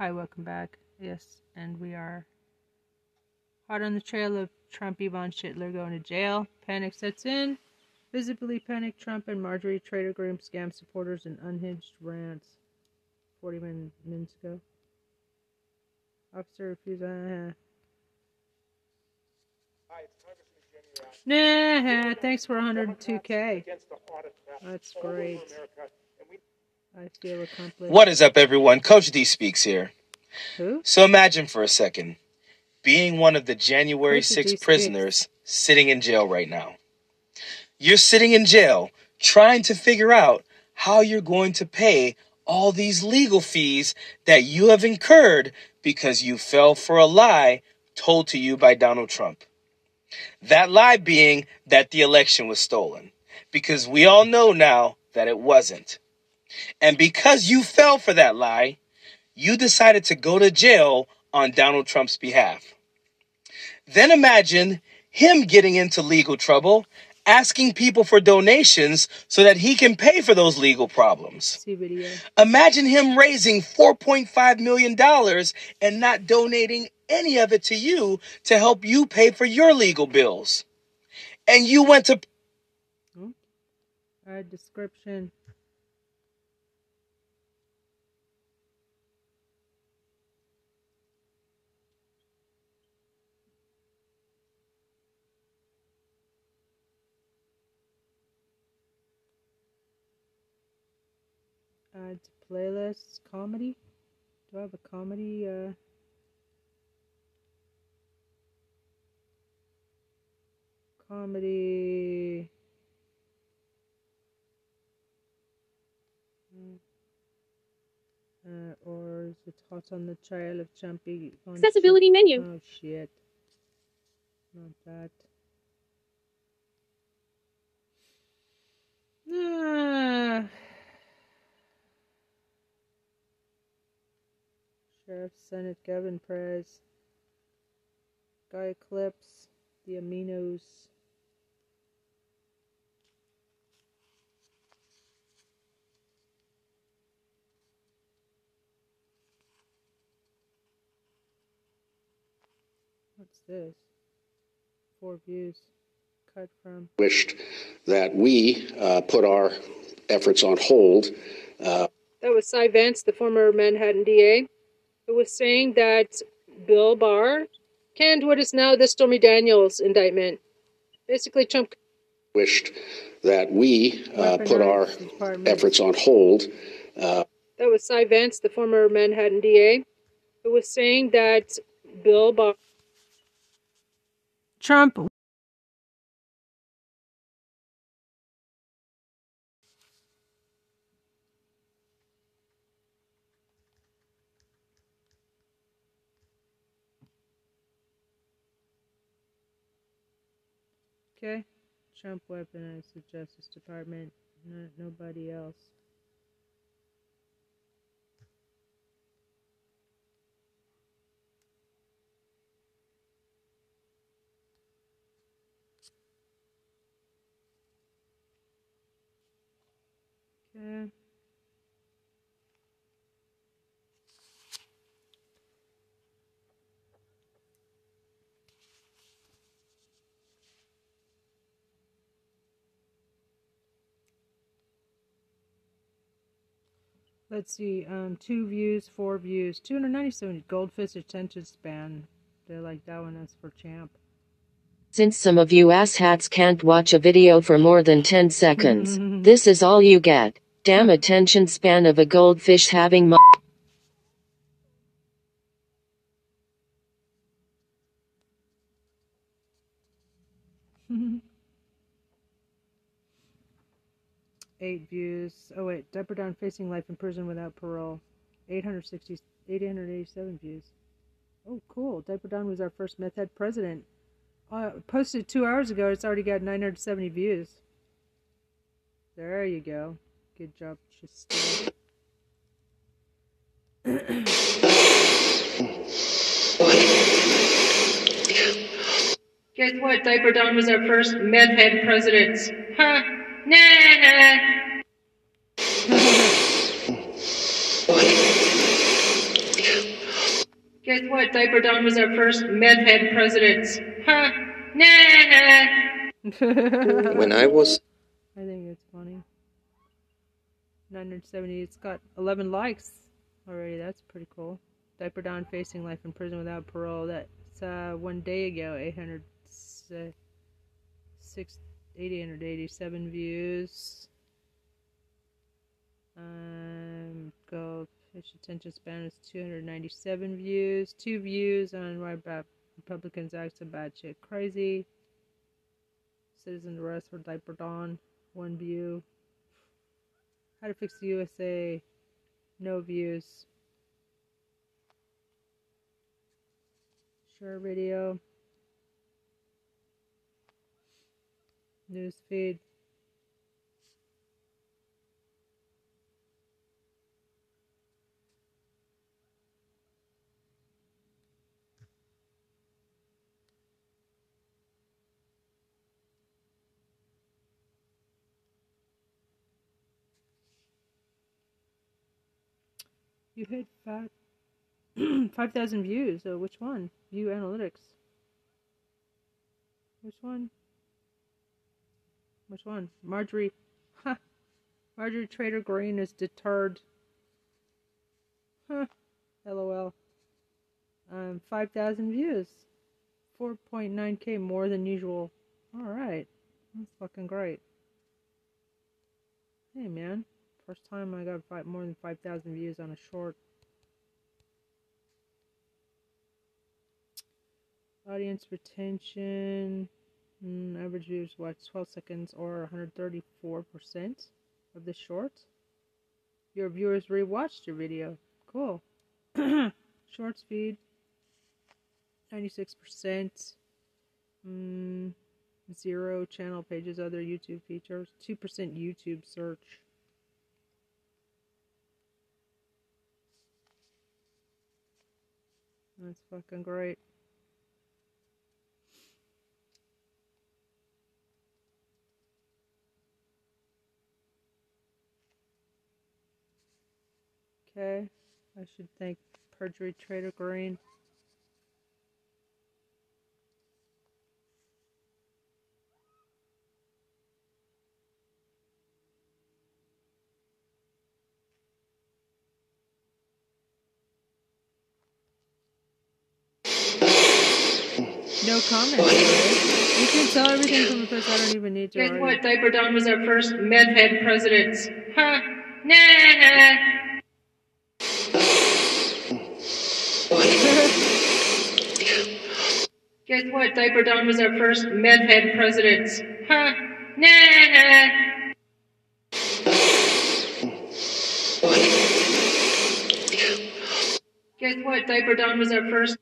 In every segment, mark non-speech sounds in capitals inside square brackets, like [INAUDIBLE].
Hi, welcome back. Yes, and we are hot on the trail of Trump Yvonne Schittler going to jail. Panic sets in. Visibly panicked Trump and Marjorie Trader Groom scam supporters in unhinged rants. 40 min- minutes ago. Officer refused. Uh, nah, thanks for 102k. That's great. I feel accomplished. What is up, everyone? Coach D speaks here. Who? So imagine for a second being one of the January Coach D 6 speaks. prisoners sitting in jail right now. You're sitting in jail trying to figure out how you're going to pay all these legal fees that you have incurred because you fell for a lie told to you by Donald Trump. That lie being that the election was stolen. Because we all know now that it wasn't. And because you fell for that lie, you decided to go to jail on Donald Trump's behalf. Then imagine him getting into legal trouble, asking people for donations so that he can pay for those legal problems. Imagine him raising $4.5 million and not donating any of it to you to help you pay for your legal bills. And you went to Add description. Add to playlist comedy. Do I have a comedy? Uh, comedy. Uh, or is it hot on the trail of Chumpy? on Ch- Accessibility menu. Oh shit. Not that. Ah. Sheriff Senate Gavin Prez. Guy Eclipse. The Aminos. What's this? Four views. Cut from. wished that we uh, put our efforts on hold. Uh, That was Cy Vance, the former Manhattan DA, who was saying that Bill Barr canned what is now the Stormy Daniels indictment. Basically, Trump wished that we uh, put our department. efforts on hold. Uh, That was Cy Vance, the former Manhattan DA, who was saying that Bill Barr. Trump. Okay. Trump weaponized the Justice Department. No, nobody else. Let's see, um, two views, four views, 297 goldfish attention span. They like that one, that's for champ. Since some of you asshats can't watch a video for more than 10 seconds, [LAUGHS] this is all you get. Damn attention span of a goldfish having my. 8 views. Oh, wait. Diaper Don facing life in prison without parole. 860, 887 views. Oh, cool. Diaper Don was our first meth head president. Uh, posted two hours ago. It's already got 970 views. There you go. Good job, Guess what? Diaper Don was our first meth head president. Nah. [LAUGHS] Guess what? Diaper Don was our first meth head president. Huh? Nah. When I was [LAUGHS] I think it's funny. 970. It's got 11 likes already. That's pretty cool. Diaper Don facing life in prison without parole. That's uh, one day ago. 800, uh, six, 887 views. Um, Goldfish attention span is 297 views. Two views on why Republicans act so bad, shit crazy. Citizen arrest for Diaper Don. One view. How to fix the USA. No views. Share video. News You hit five [CLEARS THROAT] five thousand views. So which one? View analytics. Which one? Which one? Marjorie. Marjorie Trader Green is deterred. Huh. LOL. Um, five thousand views. Four point nine k more than usual. All right. That's fucking great. Hey man. First time I got five, more than 5,000 views on a short. Audience retention. Mm, average views watch 12 seconds or 134% of the short. Your viewers rewatched your video. Cool. [CLEARS THROAT] short speed. 96%. Mm, zero channel pages, other YouTube features. 2% YouTube search. That's fucking great. Okay, I should thank Perjury Trader Green. Comment. You can tell everything from the first. I don't even need to. Guess what? Diaper Don was our first meth head president. Huh? Nah. Guess what? Diaper Don was our first meth head president. Huh? Nah. Guess what? Diaper Don was our first.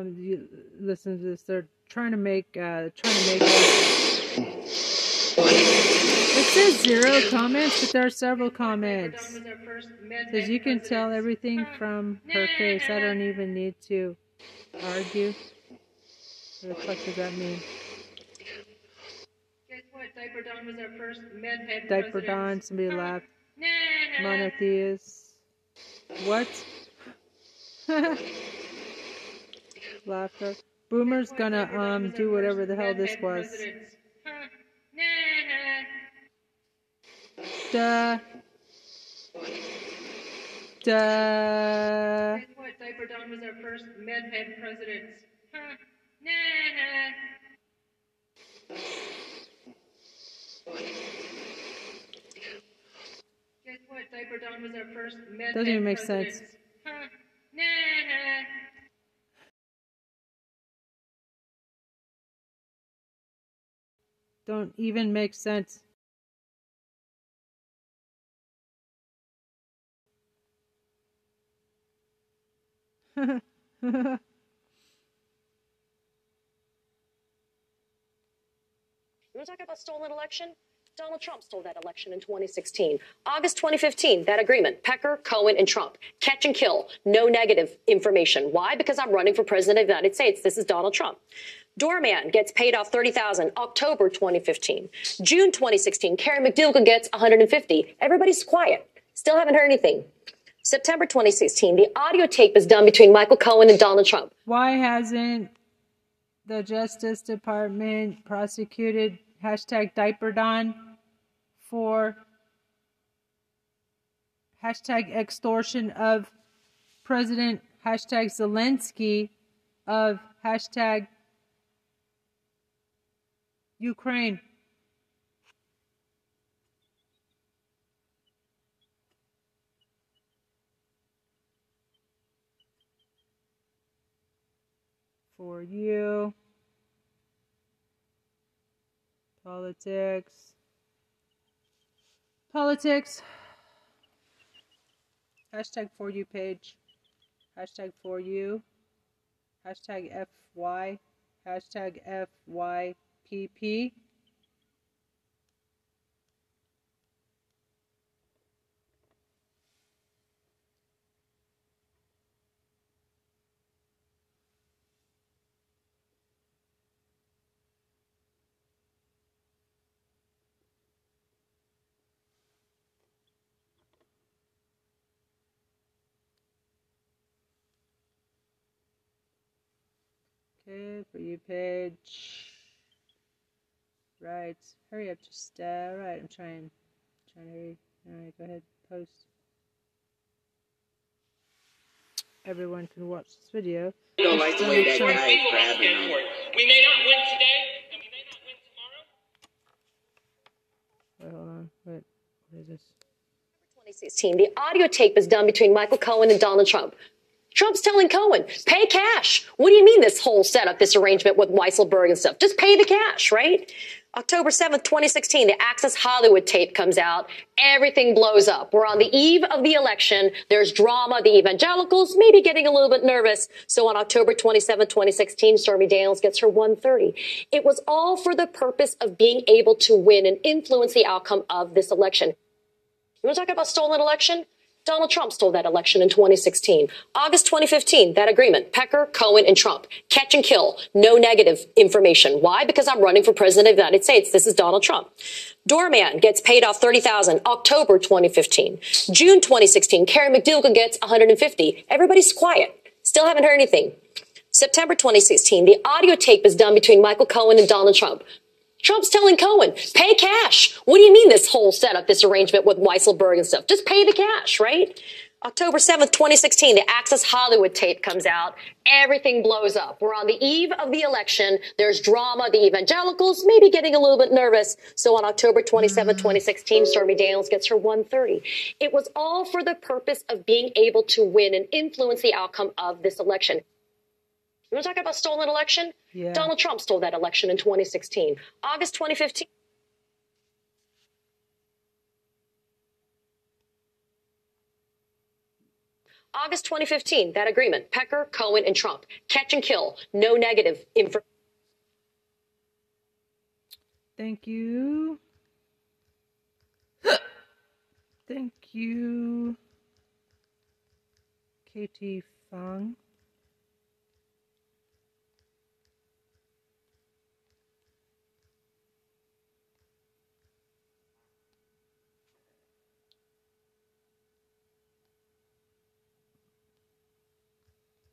Um, you listen to this. They're trying to make, uh, trying to make. It says zero comments, but there are several comments. Because you can tell everything from her face. I don't even need to argue. What the fuck does that mean? Diaper Don was our first. Don, somebody laughed. Nah. Monotheus. What? [LAUGHS] Laughter. Boomer's gonna um do whatever the hell this was. Duh. Duh. Guess what? Diaper Don was our first president. Huh? Nah. Guess what? Diaper Don was our first meth Doesn't even make sense. Huh? Nah. Don't even make sense. [LAUGHS] You want to talk about stolen election? Donald Trump stole that election in 2016. August 2015, that agreement. Pecker, Cohen, and Trump. Catch and kill. No negative information. Why? Because I'm running for president of the United States. This is Donald Trump. Doorman gets paid off 30,000 October 2015. June 2016, Karen McDougal gets 150. Everybody's quiet. Still haven't heard anything. September 2016, the audio tape is done between Michael Cohen and Donald Trump. Why hasn't the Justice Department prosecuted hashtag diaper don for hashtag extortion of President hashtag Zelensky of hashtag Ukraine? For you. Politics. Politics. Hashtag for you page. Hashtag for you. Hashtag FY. Hashtag FYPP. Okay, for you page. Right. Hurry up, just uh right, I'm trying I'm trying to hurry. Alright, go ahead, post. Everyone can watch this video. I don't like the way that guy is grabbing me. We may not win today, and we may not win tomorrow. Wait, hold on. Wait, what is this? 2016, the audio tape is done between Michael Cohen and Donald Trump. Trump's telling Cohen, pay cash. What do you mean this whole setup, this arrangement with Weisselberg and stuff? Just pay the cash, right? October 7th, 2016, the Access Hollywood tape comes out. Everything blows up. We're on the eve of the election. There's drama. The evangelicals maybe getting a little bit nervous. So on October 27th, 2016, Stormy Daniels gets her 130. It was all for the purpose of being able to win and influence the outcome of this election. You want to talk about stolen election? Donald Trump stole that election in 2016. August 2015, that agreement. Pecker, Cohen, and Trump. Catch and kill. No negative information. Why? Because I'm running for president of the United States. This is Donald Trump. Doorman gets paid off 30,000 October 2015. June 2016, Karen McDougal gets 150. Everybody's quiet. Still haven't heard anything. September 2016, the audio tape is done between Michael Cohen and Donald Trump. Trump's telling Cohen, pay cash. What do you mean this whole setup, this arrangement with Weisselberg and stuff? Just pay the cash, right? October 7th, 2016, the Access Hollywood tape comes out. Everything blows up. We're on the eve of the election. There's drama. The evangelicals maybe getting a little bit nervous. So on October 27th, 2016, Stormy Daniels gets her 130. It was all for the purpose of being able to win and influence the outcome of this election. You want to talk about stolen election? Yeah. Donald Trump stole that election in 2016. August 2015. August 2015, that agreement. Pecker, Cohen, and Trump. Catch and kill. No negative information. Thank you. Thank you. Katie Phang.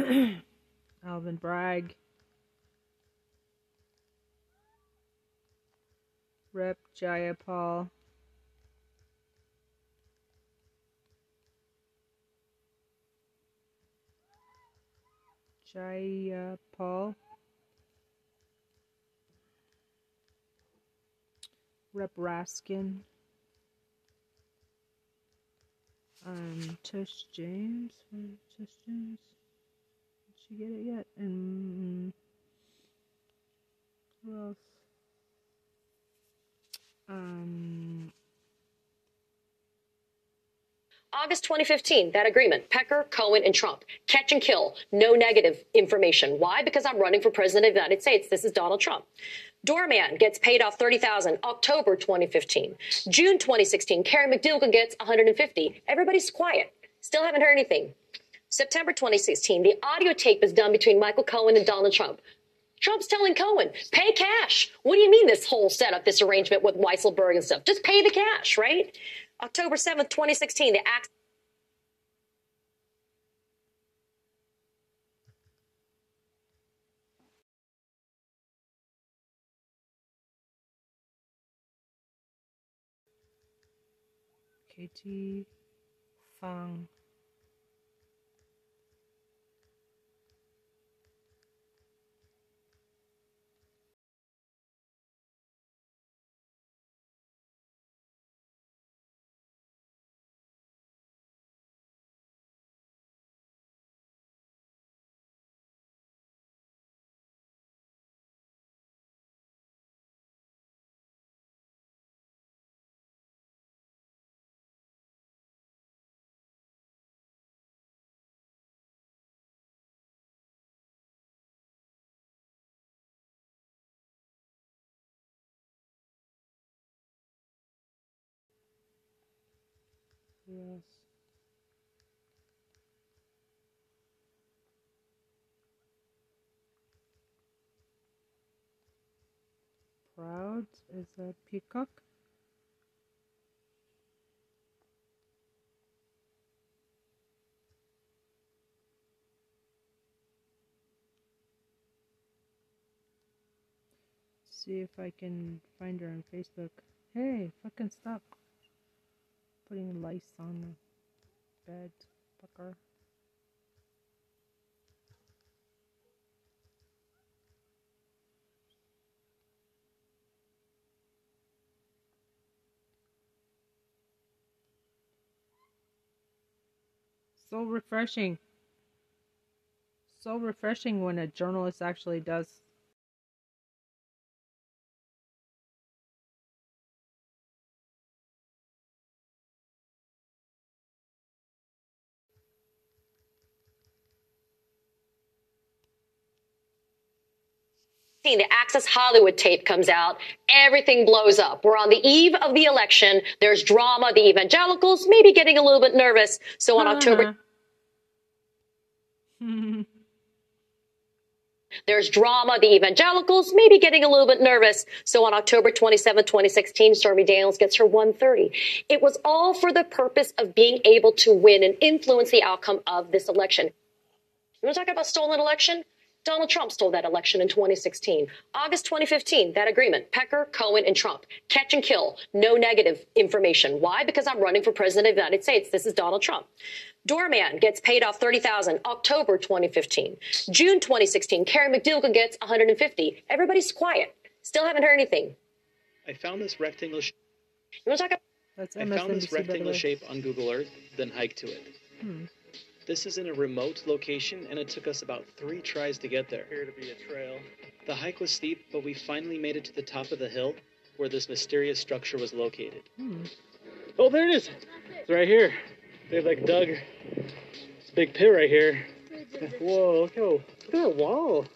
[CLEARS THROAT] Alvin Bragg. Rep Jayapal. Jayapal. Rep Raskin. Um, Tish James. Tish James. She get it yet? And who else? Um, August 2015, that agreement. Pecker, Cohen, and Trump. Catch and kill. No negative information. Why? Because I'm running for president of the United States. This is Donald Trump. Doorman gets paid off 30,000 October 2015. June 2016, Karen McDougal gets 150. Everybody's quiet. Still haven't heard anything. September 2016, the audio tape is done between Michael Cohen and Donald Trump. Trump's telling Cohen, pay cash. What do you mean this whole setup, this arrangement with Weisselberg and stuff? Just pay the cash, right? October 7th, 2016, the act. Katie Phang. Yes. Proud is a peacock. See if I can find her on Facebook. Hey, fucking stop putting lice on the bed, fucker. So refreshing. So refreshing when a journalist actually does the Access Hollywood tape comes out, everything blows up. We're on the eve of the election. There's drama. The evangelicals maybe getting a little bit nervous. So on October, uh-huh. [LAUGHS] there's drama. The evangelicals maybe getting a little bit nervous. So on October 27, 2016, Stormy Daniels gets her 130. It was all for the purpose of being able to win and influence the outcome of this election. You want to talk about stolen election? Donald Trump stole that election in 2016. August 2015, that agreement. Pecker, Cohen, and Trump. Catch and kill. No negative information. Why? Because I'm running for president of the United States. This is Donald Trump. Doorman gets paid off 30,000 October 2015. June 2016, Karen McDougal gets 150. Everybody's quiet. Still haven't heard anything. I found this rectangle. Sh- You want to talk about That's I found this MSNBC, rectangle shape on Google Earth, then hiked to it. Hmm. This is in a remote location, and it took us about three tries to get there. Here to be a trail. The hike was steep, but we finally made it to the top of the hill, where this mysterious structure was located. Hmm. Oh, there it is! It's right here. They've like dug this big pit right here. Whoa! Look how look at that wall.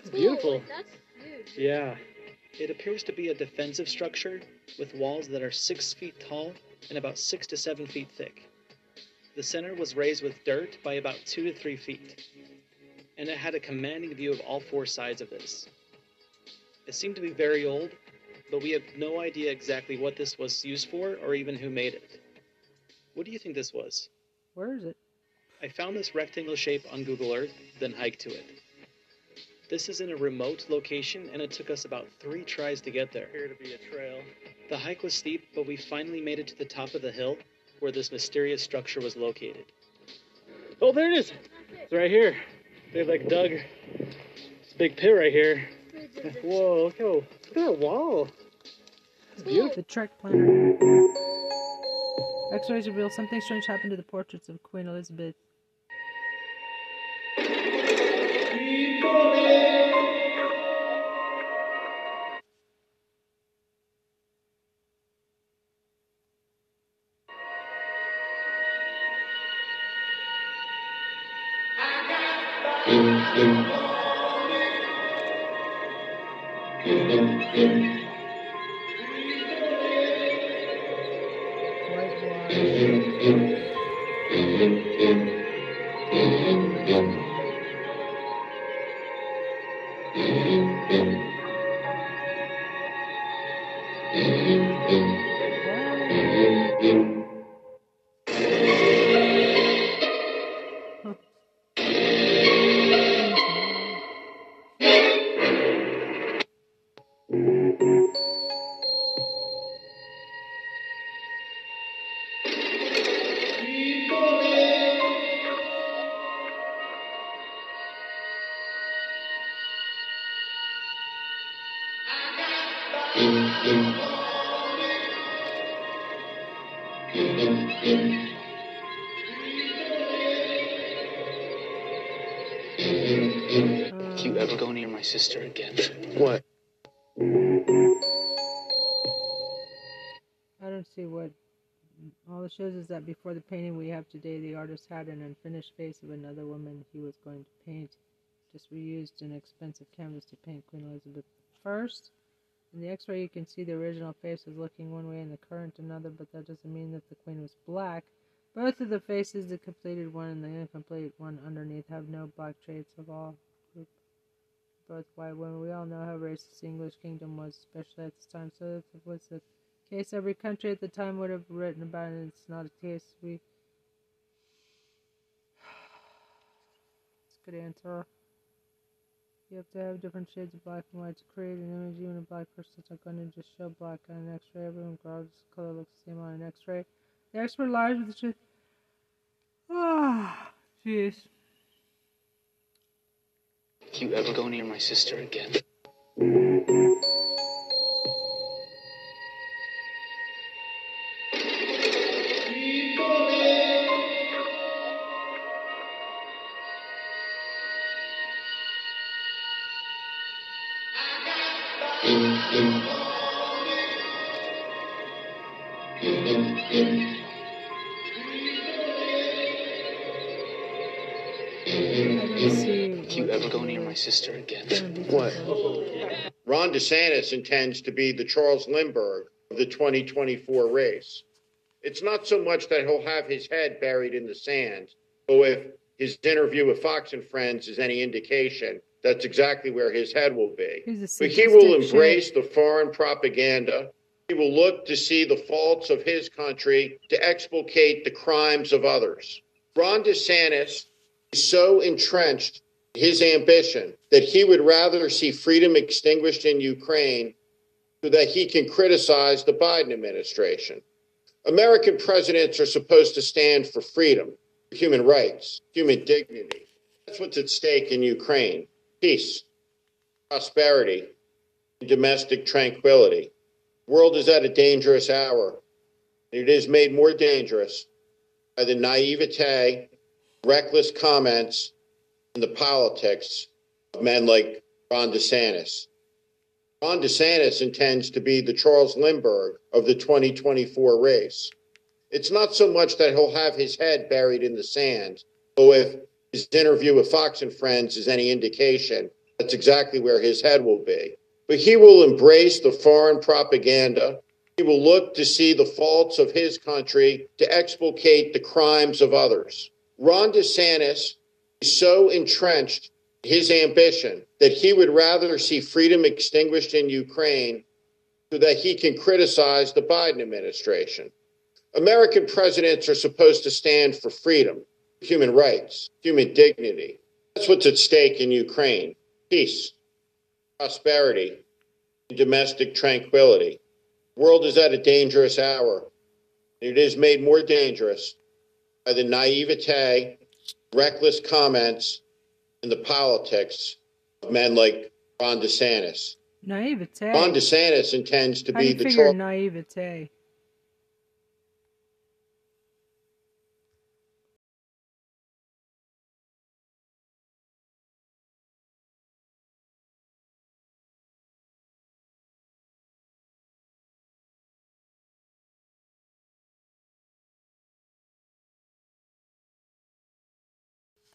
It's beautiful. That's huge. Yeah. It appears to be a defensive structure with walls that are six feet tall and about six to seven feet thick. The center was raised with dirt by about two to three feet, and it had a commanding view of all four sides of this. It seemed to be very old, but we have no idea exactly what this was used for or even who made it. What do you think this was? Where is it? I found this rectangle shape on Google Earth, then hiked to it. This is in a remote location, and it took us about three tries to get there. Here to be a trail. The hike was steep, but we finally made it to the top of the hill, where this mysterious structure was located. Oh, there it is! It's right here. They've like dug this big pit right here. Whoa! Look how look at that wall. It's beautiful. The Trek Planner. X-rays reveal something strange happened to the portraits of Queen Elizabeth. If sister again. What? I don't see what. All it shows is that before the painting we have today, the artist had an unfinished face of another woman he was going to paint. Just reused an expensive canvas to paint Queen Elizabeth I. In the x-ray you can see the original face was looking one way and the current another, but that doesn't mean that the queen was black. Both of the faces, the completed one and the incomplete one underneath, have no black traits at all group. Both white women. We all know how racist the English kingdom was, especially at this time. So if it was the case every country at the time would have written about it. It's not a case we. [SIGHS] It's a good answer. You have to have different shades of black and white to create an image. Even a black person is not going to just show black on an X-ray. Everyone, regardless of color, looks the same on an X-ray. The expert lies with the truth. [SIGHS] Ah, jeez. If you ever go near my sister again. If my sister again. What? Ron DeSantis intends to be the Charles Lindbergh of the 2024 race. It's not so much that he'll have his head buried in the sand, but if his interview with Fox and Friends is any indication, that's exactly where his head will be. But he will embrace the foreign propaganda. He will look to see the faults of his country to explicate the crimes of others. Ron DeSantis is so entrenched in his ambition that he would rather see freedom extinguished in Ukraine so that he can criticize the Biden administration. American presidents are supposed to stand for freedom, human rights, human dignity. That's what's at stake in Ukraine peace, prosperity, domestic tranquility. The world is at a dangerous hour. It is made more dangerous by the naivete, reckless comments, and the politics of men like Ron DeSantis. Ron DeSantis intends to be the Charles Lindbergh of the 2024 race. It's not so much that he'll have his head buried in the sand, but if his interview with Fox and Friends is any indication, that's exactly where his head will be. But he will embrace the foreign propaganda. He will look to see the faults of his country to explicate the crimes of others. Ron DeSantis is so entrenched his ambition that he would rather see freedom extinguished in Ukraine so that he can criticize the Biden administration. American presidents are supposed to stand for freedom, human rights, human dignity. That's what's at stake in Ukraine peace, prosperity, domestic tranquility. The world is at a dangerous hour. It is made more dangerous by the naivete, reckless comments, and the politics of men like Ron DeSantis. Naivete. Ron DeSantis intends to How be the figure Charles. naivete?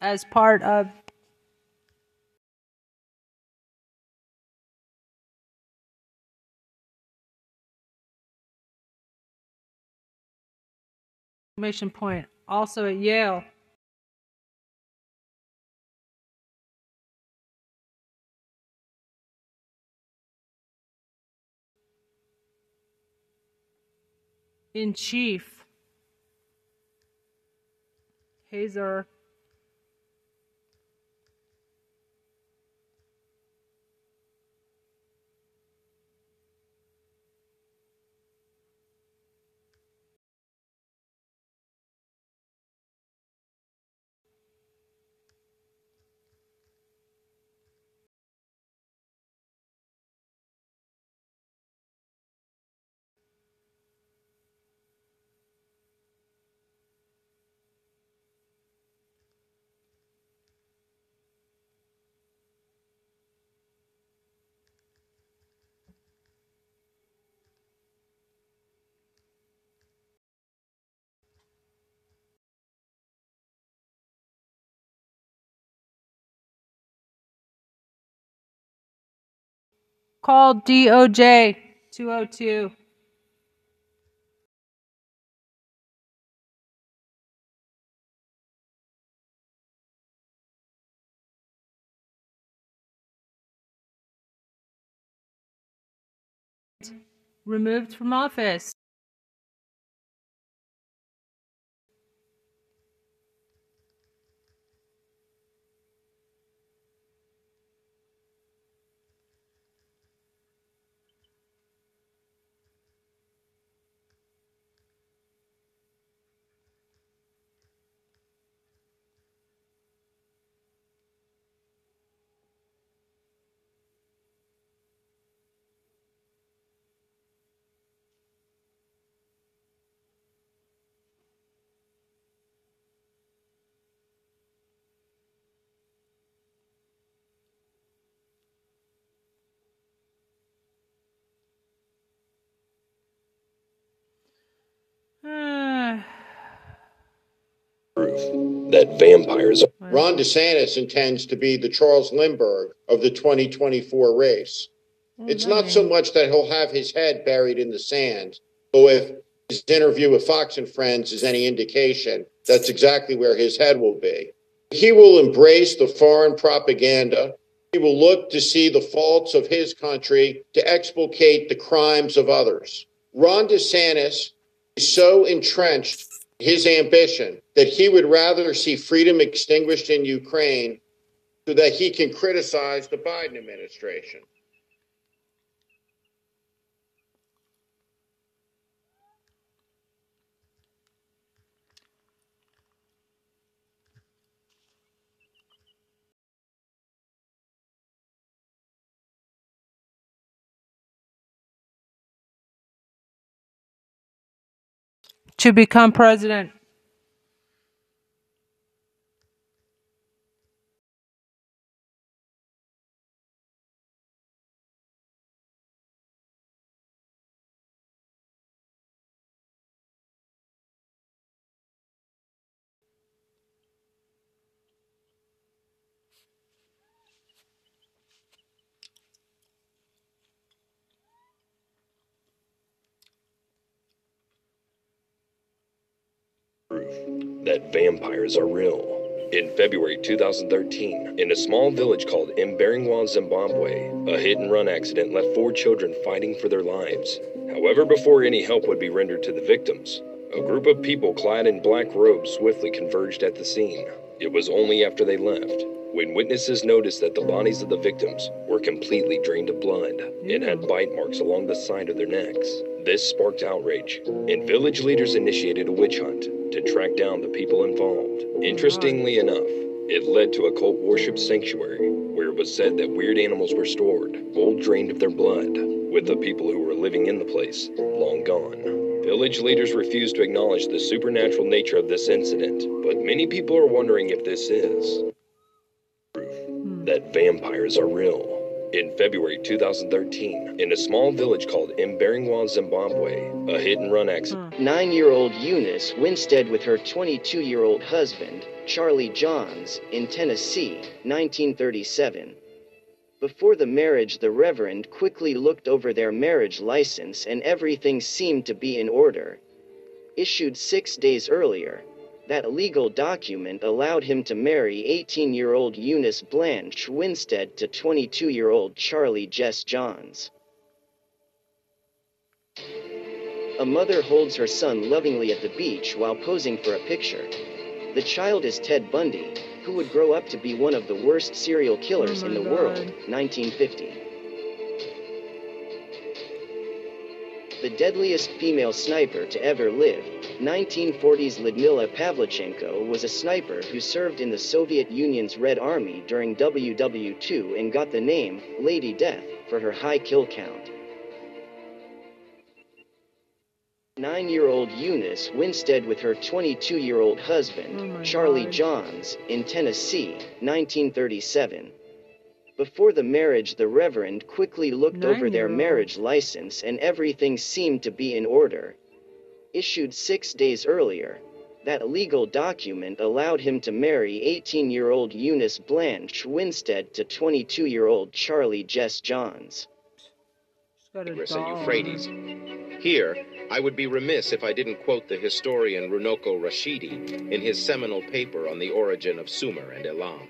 As part of exclamation point also at Yale. In chief, Hazer. Call DOJ 202. Removed from office. That vampires Ron DeSantis intends to be the Charles Lindbergh of the 2024 race. Oh, it's not so much that he'll have his head buried in the sand, but if his interview with Fox and Friends is any indication, that's exactly where his head will be. He will embrace the foreign propaganda. He will look to see the faults of his country to explicate the crimes of others. Ron DeSantis is so entrenched his ambition that he would rather see freedom extinguished in Ukraine so that he can criticize the Biden administration. To become president. that vampires are real. In February 2013, in a small village called Mberengwa, Zimbabwe, a hit and run accident left four children fighting for their lives. However, before any help would be rendered to the victims, a group of people clad in black robes swiftly converged at the scene. It was only after they left when witnesses noticed that the bodies of the victims were completely drained of blood and had bite marks along the side of their necks. This sparked outrage, and village leaders initiated a witch hunt to track down the people involved. Interestingly enough, it led to a cult worship sanctuary where it was said that weird animals were stored, all drained of their blood, with the people who were living in the place long gone. Village leaders refuse to acknowledge the supernatural nature of this incident, but many people are wondering if this is proof hmm. that vampires are real. In February 2013, in a small village called Mberengwa, Zimbabwe, a hit and run accident. Hmm. Nine year old Eunice Winstead with her 22 year old husband, Charlie Johns, in Tennessee, 1937. Before the marriage, the Reverend quickly looked over their marriage license and everything seemed to be in order. Issued six days earlier, that legal document allowed him to marry 18 year old Eunice Blanche Winstead to 22 year old Charlie Jess Johns. A mother holds her son lovingly at the beach while posing for a picture. The child is Ted Bundy, who would grow up to be one of the worst serial killers Oh in the God. world, 1950. The deadliest female sniper to ever live, 1940s Lyudmila Pavlichenko was a sniper who served in the Soviet Union's Red Army during WW2 and got the name Lady Death for her high kill count. Nine year old Eunice Winstead with her 22 year old husband, Oh Charlie God. Johns, in Tennessee, 1937. Before the marriage, the Reverend quickly looked over their marriage license and everything seemed to be in order. Issued six days earlier, that legal document allowed him to marry 18 year old Eunice Blanche Winstead to 22 year old Charlie Jess Johns. She's got a Tigris and Euphrates. Here, I would be remiss if I didn't quote the historian Runoko Rashidi in his seminal paper on the origin of Sumer and Elam.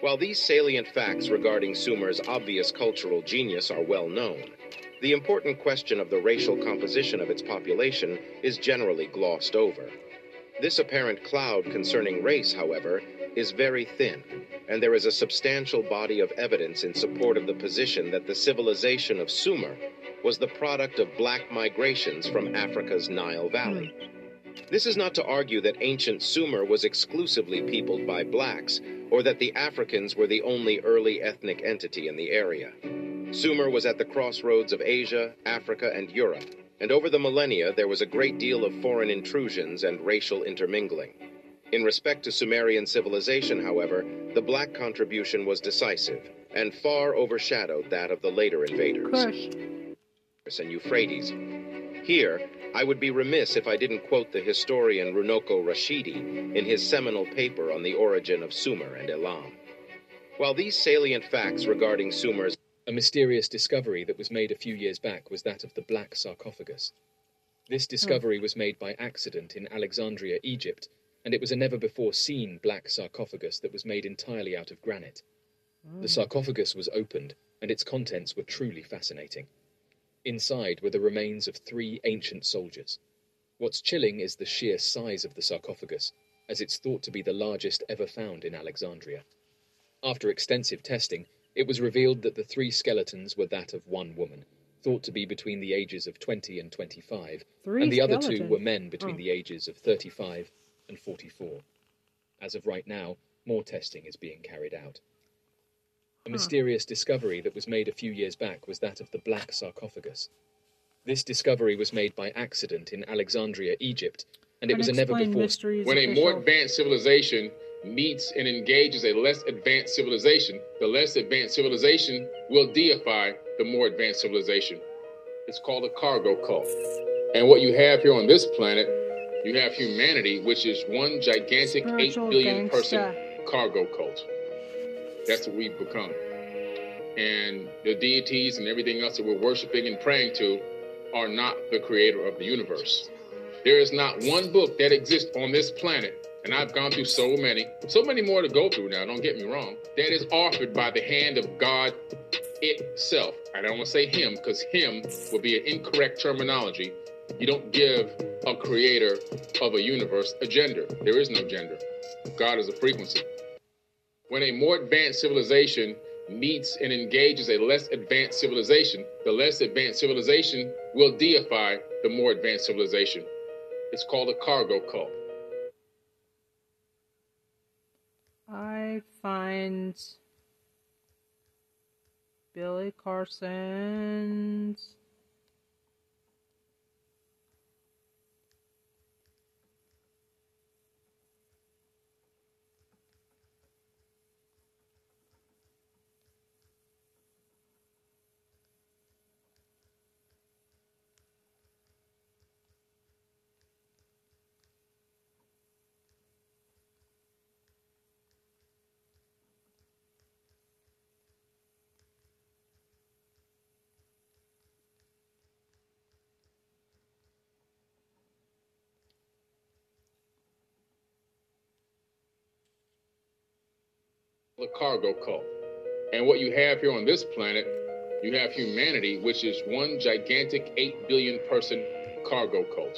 While these salient facts regarding Sumer's obvious cultural genius are well known, the important question of the racial composition of its population is generally glossed over. This apparent cloud concerning race, however, is very thin, and there is a substantial body of evidence in support of the position that the civilization of Sumer was the product of black migrations from Africa's Nile Valley. This is not to argue that ancient Sumer was exclusively peopled by blacks, or that the Africans were the only early ethnic entity in the area. Sumer was at the crossroads of Asia, Africa, and Europe, and over the millennia there was a great deal of foreign intrusions and racial intermingling. In respect to Sumerian civilization, however, the black contribution was decisive and far overshadowed that of the later invaders. And Euphrates. Here, I would be remiss if I didn't quote the historian Runoko Rashidi in his seminal paper on the origin of Sumer and Elam. While these salient facts regarding Sumer's A mysterious discovery that was made a few years back was that of the black sarcophagus. This hmm. discovery was made by accident in Alexandria, Egypt, and it was a never before seen black sarcophagus that was made entirely out of granite. The hmm. sarcophagus was opened, and its contents were truly fascinating. Inside were the remains of three ancient soldiers. What's chilling is the sheer size of the sarcophagus, as it's thought to be the largest ever found in Alexandria. After extensive testing, it was revealed that the three skeletons were that of one woman, thought to be between the ages of 20 and 25, Three and the other two skeletons? were men between Oh. the ages of 35 and 44. As of right now, more testing is being carried out. A Huh. mysterious discovery that was made a few years back was that of the black sarcophagus. This discovery was made by accident in Alexandria, Egypt, and it was a never Unexplained before mysteries When a more official. advanced civilization meets and engages a less advanced civilization, the less advanced civilization will deify the more advanced civilization. It's called a cargo cult. And what you have here on this planet, you have humanity, which is one gigantic 8 Spiritual billion person cargo cult. That's what we've become. And the deities and everything else that we're worshiping and praying to are not the creator of the universe. There is not one book that exists on this planet, and I've gone through so many, so many more to go through now, don't get me wrong, that is offered by the hand of God itself. I don't want to say him, because him would be an incorrect terminology. You don't give a creator of a universe a gender. There is no gender. God is a frequency. When a more advanced civilization meets and engages a less advanced civilization, the less advanced civilization will deify the more advanced civilization. It's called a cargo cult. Find Billy Carson's the cargo cult. And what you have here on this planet, you have humanity, which is one gigantic 8 billion person cargo cult.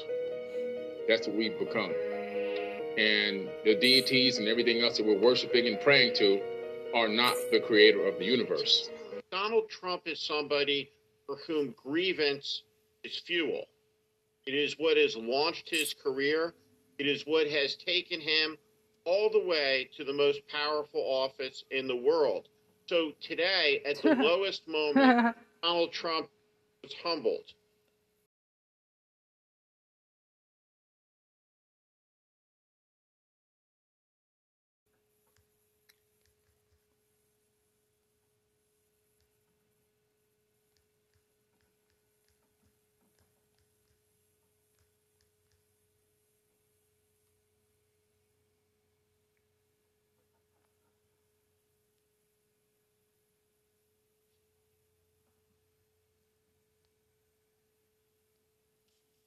That's what we've become. And the deities and everything else that we're worshiping and praying to are not the creator of the universe. Donald Trump is somebody for whom grievance is fuel. It is what has launched his career. It is what has taken him all the way to the most powerful office in the world. So today, at the [LAUGHS] lowest moment, [LAUGHS] Donald Trump was humbled.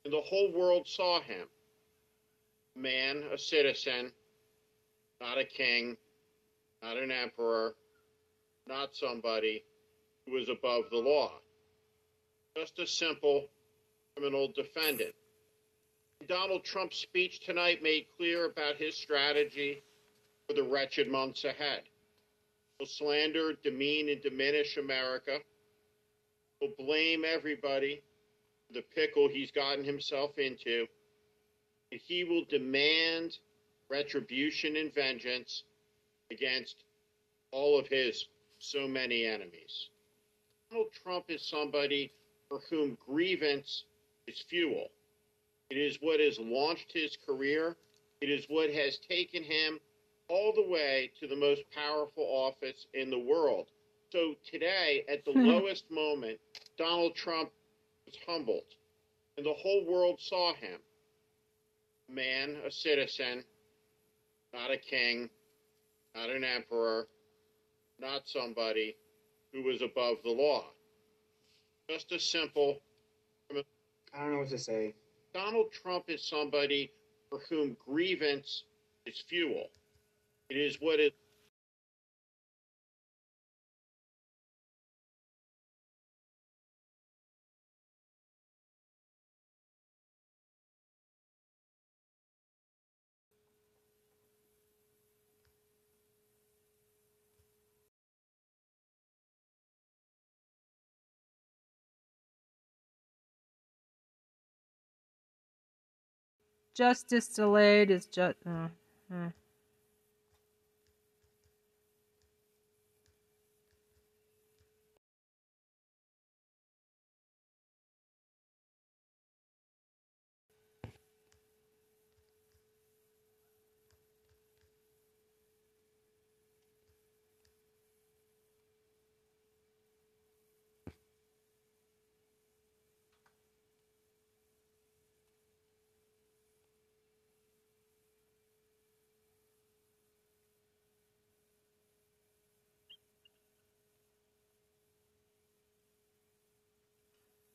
And the whole world saw him. A man, a citizen, not a king, not an emperor, not somebody who was above the law. Just a simple criminal defendant. Donald Trump's speech tonight made clear about his strategy for the wretched months ahead. He'll slander, demean, and diminish America. He'll blame everybody the pickle he's gotten himself into. He will demand retribution and vengeance against all of his so many enemies. Donald Trump is somebody for whom grievance is fuel. It is what has launched his career. It is what has taken him all the way to the most powerful office in the world. So today, at the [LAUGHS] lowest moment, Donald Trump was humbled, and the whole world saw him. A man, a citizen, not a king, not an emperor, not somebody who was above the law. Just a simple. I don't know what to say. Donald Trump is somebody for whom grievance is fuel. It is what it. Justice delayed is just. Uh, uh.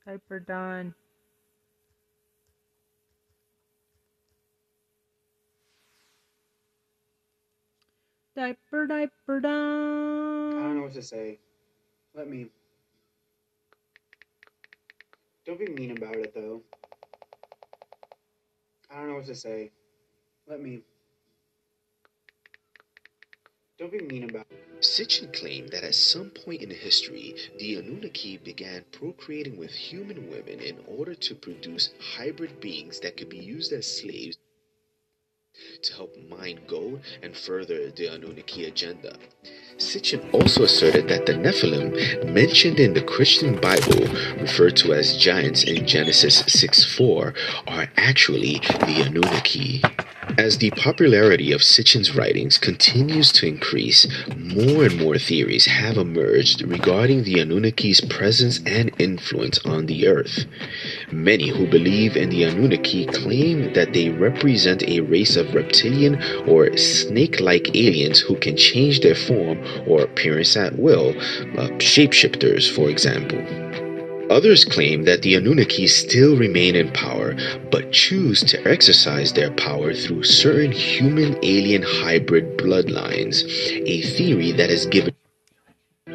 Diaper Don. Diaper, diaper, I don't know what to say. Let me. Don't be mean about it, though. I don't know what to say. Let me. Don't be mean about it. Sitchin claimed that at some point in history, the Anunnaki began procreating with human women in order to produce hybrid beings that could be used as slaves to help mine gold and further the Anunnaki agenda. Sitchin also asserted that the Nephilim, mentioned in the Christian Bible, referred to as giants in Genesis 6 4, are actually the Anunnaki. As the popularity of Sitchin's writings continues to increase, more and more theories have emerged regarding the Anunnaki's presence and influence on the earth. Many who believe in the Anunnaki claim that they represent a race of reptilian or snake like aliens who can change their form or appearance at will, uh, shapeshifters, for example. Others claim that the Anunnaki still remain in power, but choose to exercise their power through certain human alien hybrid bloodlines, a theory that has given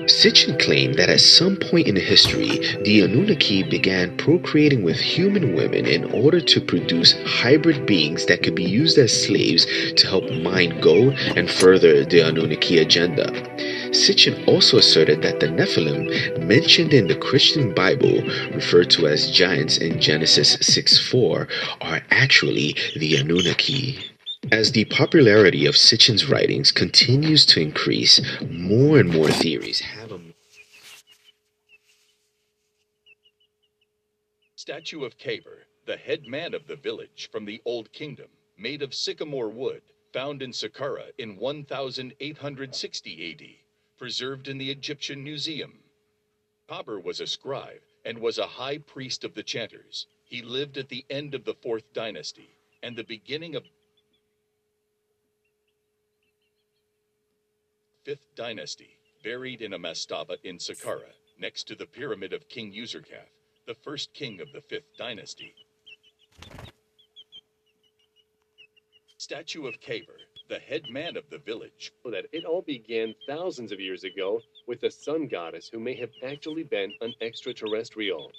Sitchin claimed that at some point in history, the Anunnaki began procreating with human women in order to produce hybrid beings that could be used as slaves to help mine gold and further the Anunnaki agenda. Sitchin also asserted that the Nephilim, mentioned in the Christian Bible, referred to as giants in Genesis 6 4, are actually the Anunnaki. As the popularity of Sitchin's writings continues to increase, more and more theories have emerged. Statue of Kabir, the head man of the village from the Old Kingdom, made of sycamore wood, found in Saqqara in 1860 AD, preserved in the Egyptian Museum. Kabir was a scribe and was a high priest of the chanters. He lived at the end of the fourth dynasty and the beginning of fifth dynasty, buried in a mastaba in Saqqara, next to the pyramid of King Userkaf, the first king of the fifth dynasty. Statue of Kabir, the head man of the village. That it all began thousands of years ago with a sun goddess who may have actually been an extraterrestrial.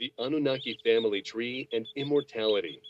The Anunnaki family tree and immortality.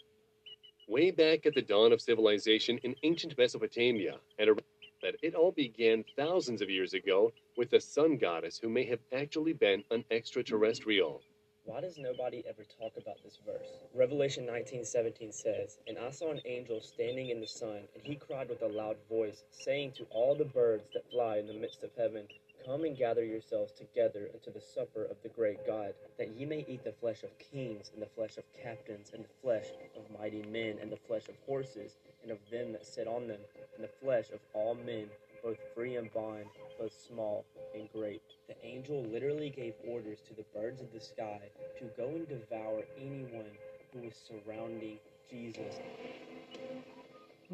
Way back at the dawn of civilization in ancient Mesopotamia, and a that it all began thousands of years ago with a sun goddess who may have actually been an extraterrestrial. Why does nobody ever talk about this verse? Revelation 19:17 says, "And I saw an angel standing in the sun, and he cried with a loud voice, saying to all the birds that fly in the midst of heaven, Come and gather yourselves together unto the supper of the great God, that ye may eat the flesh of kings, and the flesh of captains, and the flesh of mighty men, and the flesh of horses, and of them that sit on them, and the flesh of all men, both free and bond, both small and great. The angel literally gave orders to the birds of the sky to go and devour anyone who was surrounding Jesus.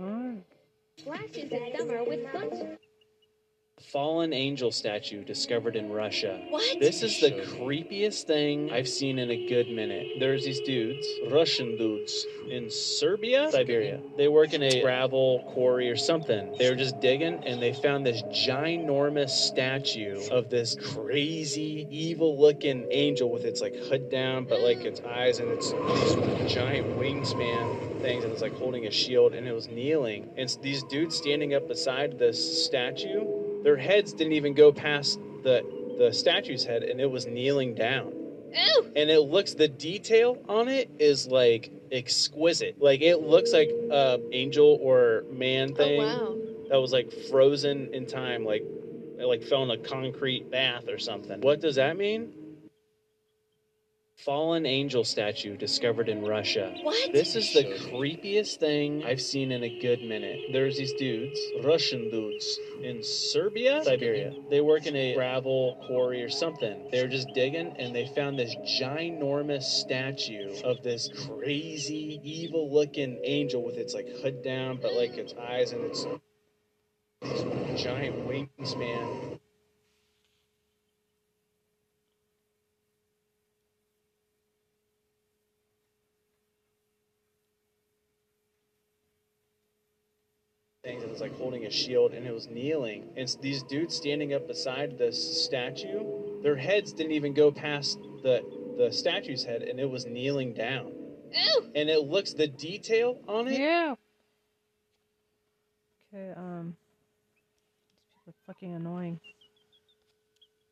Alright. Flashes in summer with bunch. Fallen angel statue discovered in Russia. What? This is the creepiest thing I've seen in a good minute. There's these dudes, Russian dudes, in Serbia, Siberia. They work in a gravel quarry or something. They were just digging and they found this ginormous statue of this crazy, evil looking angel with its like hood down, but like its eyes and its these giant wingspan things and it's like holding a shield and it was kneeling. And these dudes standing up beside this statue their heads didn't even go past the the statue's head and it was kneeling down Ooh. and it looks the detail on it is like exquisite like it looks like a angel or man oh, thing wow. that was like frozen in time like it like fell in a concrete bath or something what does that mean fallen angel statue discovered in russia What? this is the creepiest thing I've seen in a good minute. There's these dudes, Russian dudes, in Serbia, Siberia. They work in a gravel quarry or something. They were just digging and they found this ginormous statue of this crazy, evil looking angel with its like hood down, but like its eyes and its giant wingspan. Things and it was like holding a shield and it was kneeling and s- these dudes standing up beside this statue their heads didn't even go past the the statue's head and it was kneeling down Ooh. and it looks the detail on it Yeah. Okay, um these people are fucking annoying.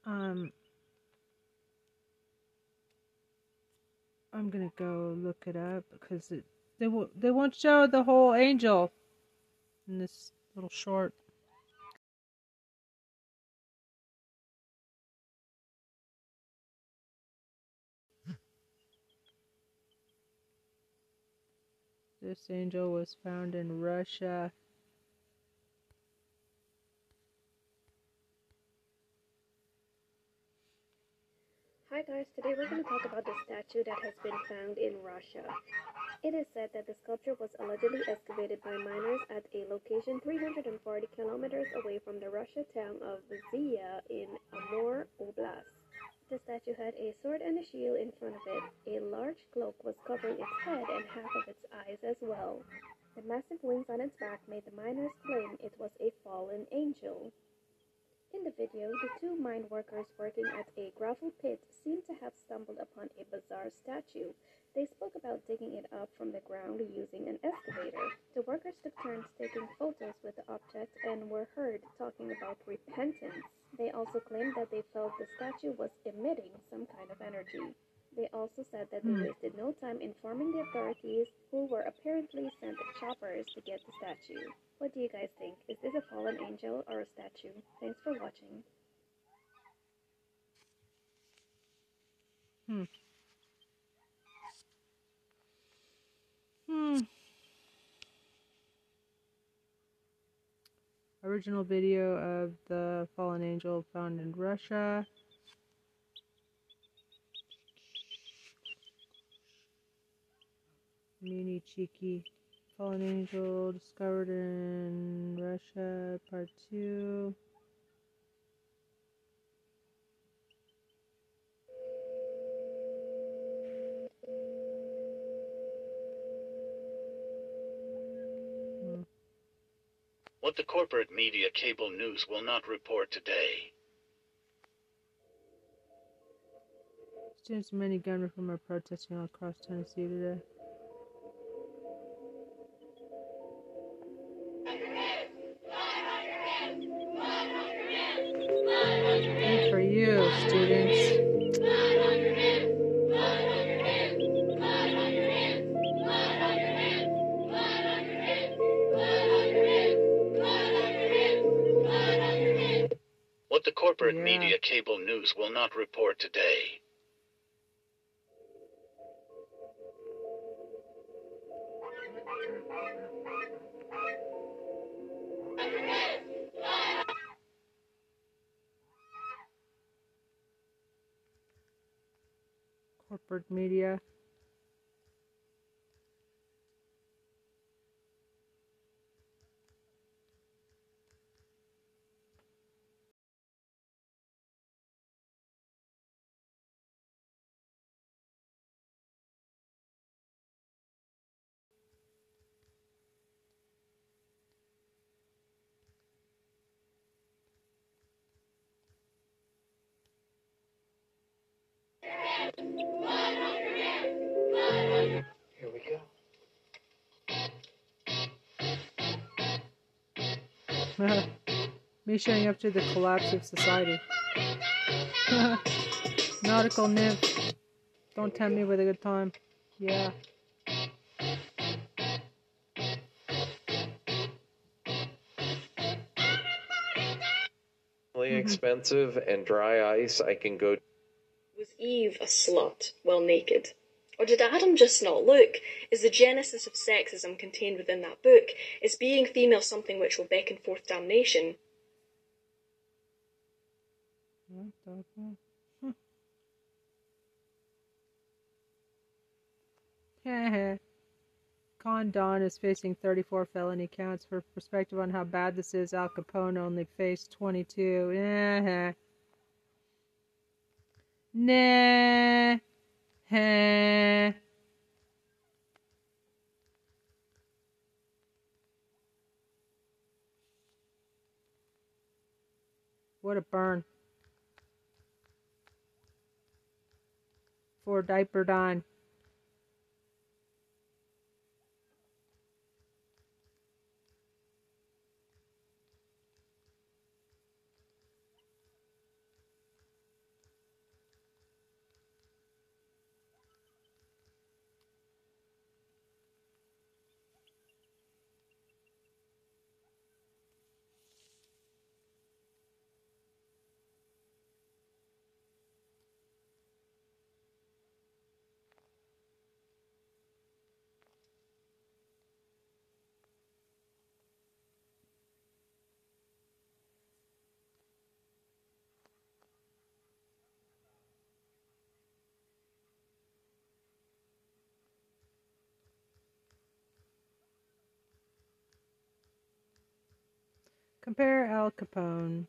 Um I'm gonna go look it up because it they will they won't show the whole angel in this little short. This angel was found in Russia. Hi guys, today we're going to talk about the statue that has been found in Russia. It is said that the sculpture was allegedly excavated by miners at a location 340 kilometers away from the Russia town of Zeya in Amur Oblast. The statue had a sword and a shield in front of it. A large cloak was covering its head and half of its eyes as well. The massive wings on its back made the miners claim it was a fallen angel. In the video, the two mine workers working at a gravel pit seem to have stumbled upon a bizarre statue. They spoke about digging it up from the ground using an excavator. The workers took turns taking photos with the object and were heard talking about repentance. They also claimed that they felt the statue was emitting some kind of energy. They also said that they Hmm. wasted no time informing the authorities, who were apparently sent choppers to get the statue. What do you guys think? Is this a fallen angel or a statue? Thanks for watching. Hmm. Hmm. Original video of the fallen angel found in Russia. Mini Cheeky. Fallen angel discovered in Russia, part two. What the corporate media cable news will not report today. Students and many gun reform are protesting all across Tennessee today. Not report today. Corporate media. [LAUGHS] Me showing up to the collapse of society. [LAUGHS] Nautical nymph. Don't tempt me with a good time. Yeah. Really mm-hmm. expensive and dry ice. I can go Was Eve a slut while naked? Or did Adam just not look? Is the genesis of sexism contained within that book? Is being female something which will beckon forth damnation? [LAUGHS] Con Don is facing 34 felony counts. For perspective on how bad this is, Al Capone only faced 22. [LAUGHS] Nah. What a burn. For Diaper Don. Compare Al Capone.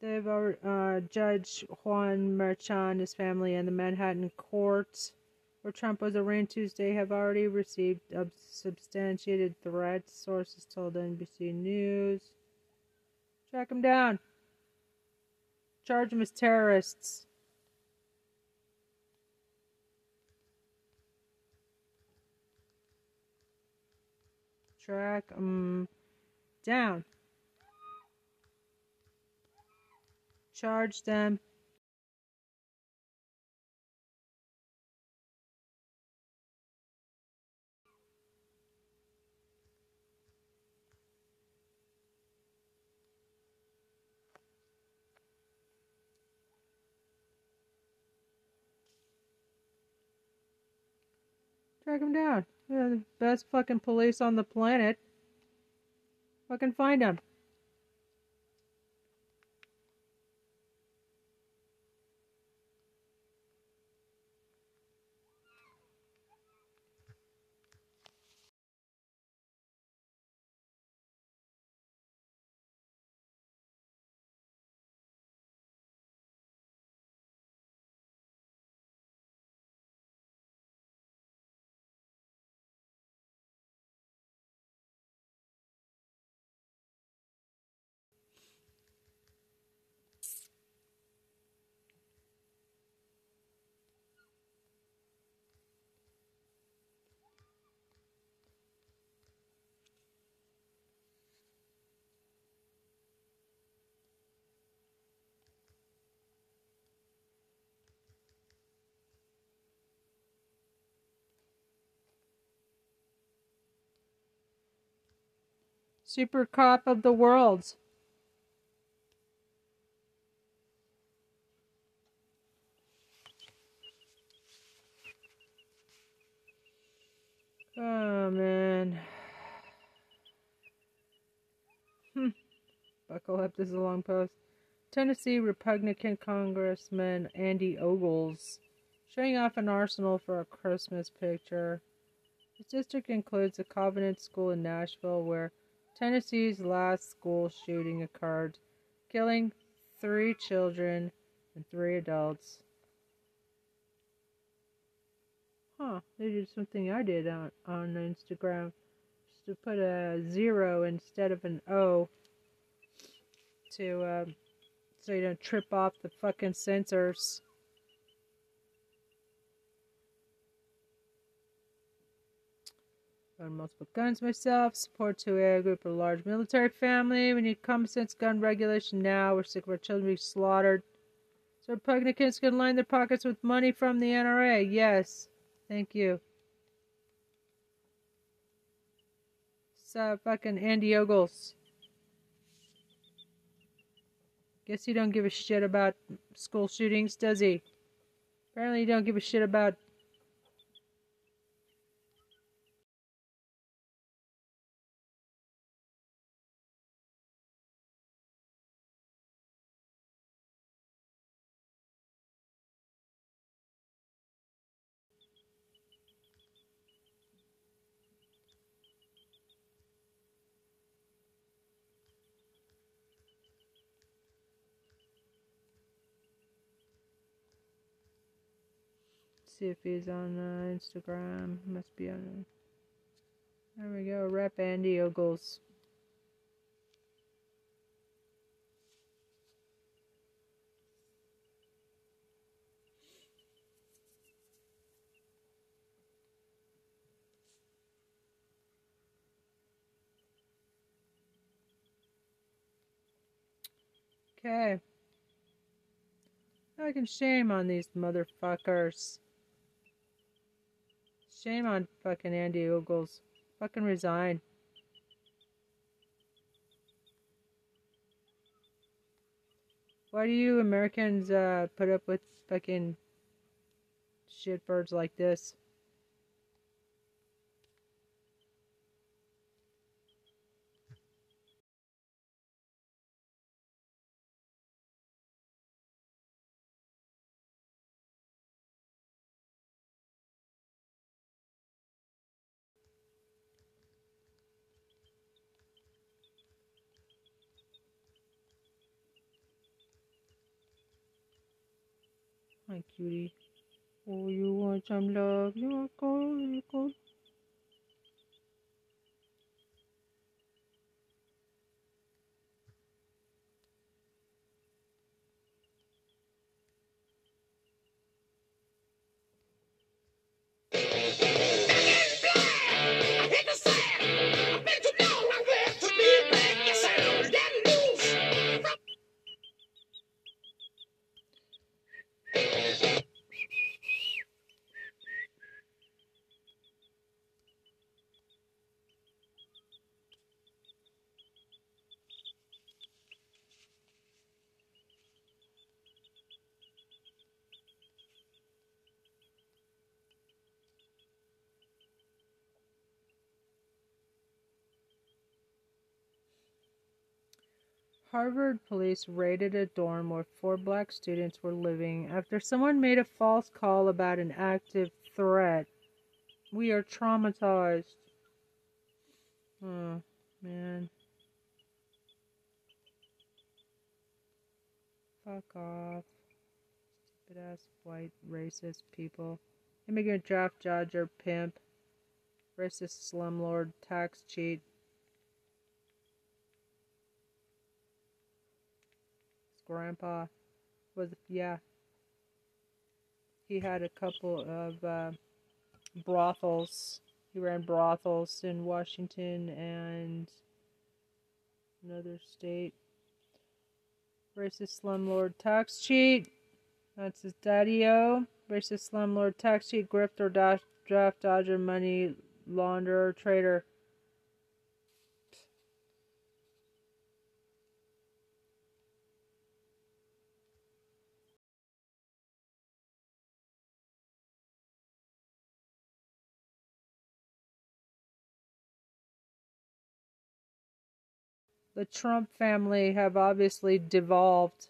They've already, uh, Judge Juan Merchan, his family, and the Manhattan courts where Trump was arraigned Tuesday have already received substantiated threats, sources told NBC News. Track them down. Charge them as terrorists. Track them down. Charge them. Track them down. They're the best fucking police on the planet. Fucking find them. Super Cop of the World. Oh man. Hmm. Buckle up, this is a long post. Tennessee Republican Congressman Andy Ogles showing off an arsenal for a Christmas picture. His district includes a Covenant School in Nashville where Tennessee's last school shooting occurred, killing three children and three adults. Huh, they did something I did on, on Instagram. Just to put a zero instead of an O to, uh, so you don't trip off the fucking sensors. Own multiple guns myself. Support to a group of large military family. We need common sense gun regulation now. We're sick of our children being slaughtered. So Republicans can line their pockets with money from the NRA. Yes. Thank you. So fucking Andy Ogles. Guess he don't give a shit about school shootings, does he? Apparently, he don't give a shit about see if he's on uh, Instagram. Must be on. There we go. Rep Andy Ogles. Okay. I can shame on these motherfuckers. Shame on fucking Andy Ogles. Fucking resign. Why do you Americans uh, put up with fucking shitbirds like this? Oh, you want some love? You want cold? You want cold? Harvard police raided a dorm where four black students were living after someone made a false call about an active threat. We are traumatized. Oh, man. Fuck off. Stupid ass white racist people. Immigrant draft dodger pimp. Racist slumlord tax cheat. Grandpa was yeah. He had a couple of uh, brothels. He ran brothels in washington and another state. Racist slumlord tax cheat. That's his daddy-o racist slumlord tax cheat grifter dash, draft dodger money launderer traitor the Trump family have obviously devolved.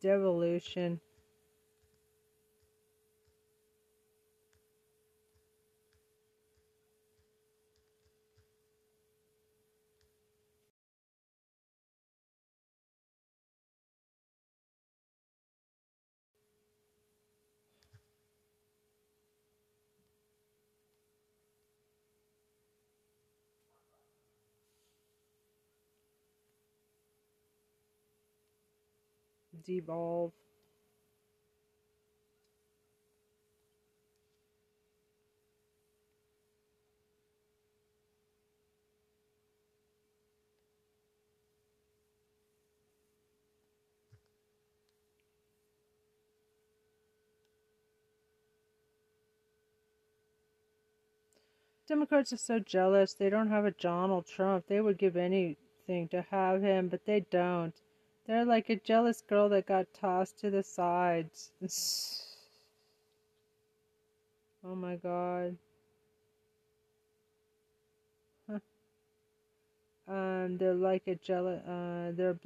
Devolution. Devolve. Democrats are so jealous. They don't have a Donald Trump. They would give anything to have him, but they don't. They're like a jealous girl that got tossed to the sides. [SIGHS] oh my god. Huh. Um, they're like a jealous. Uh, they're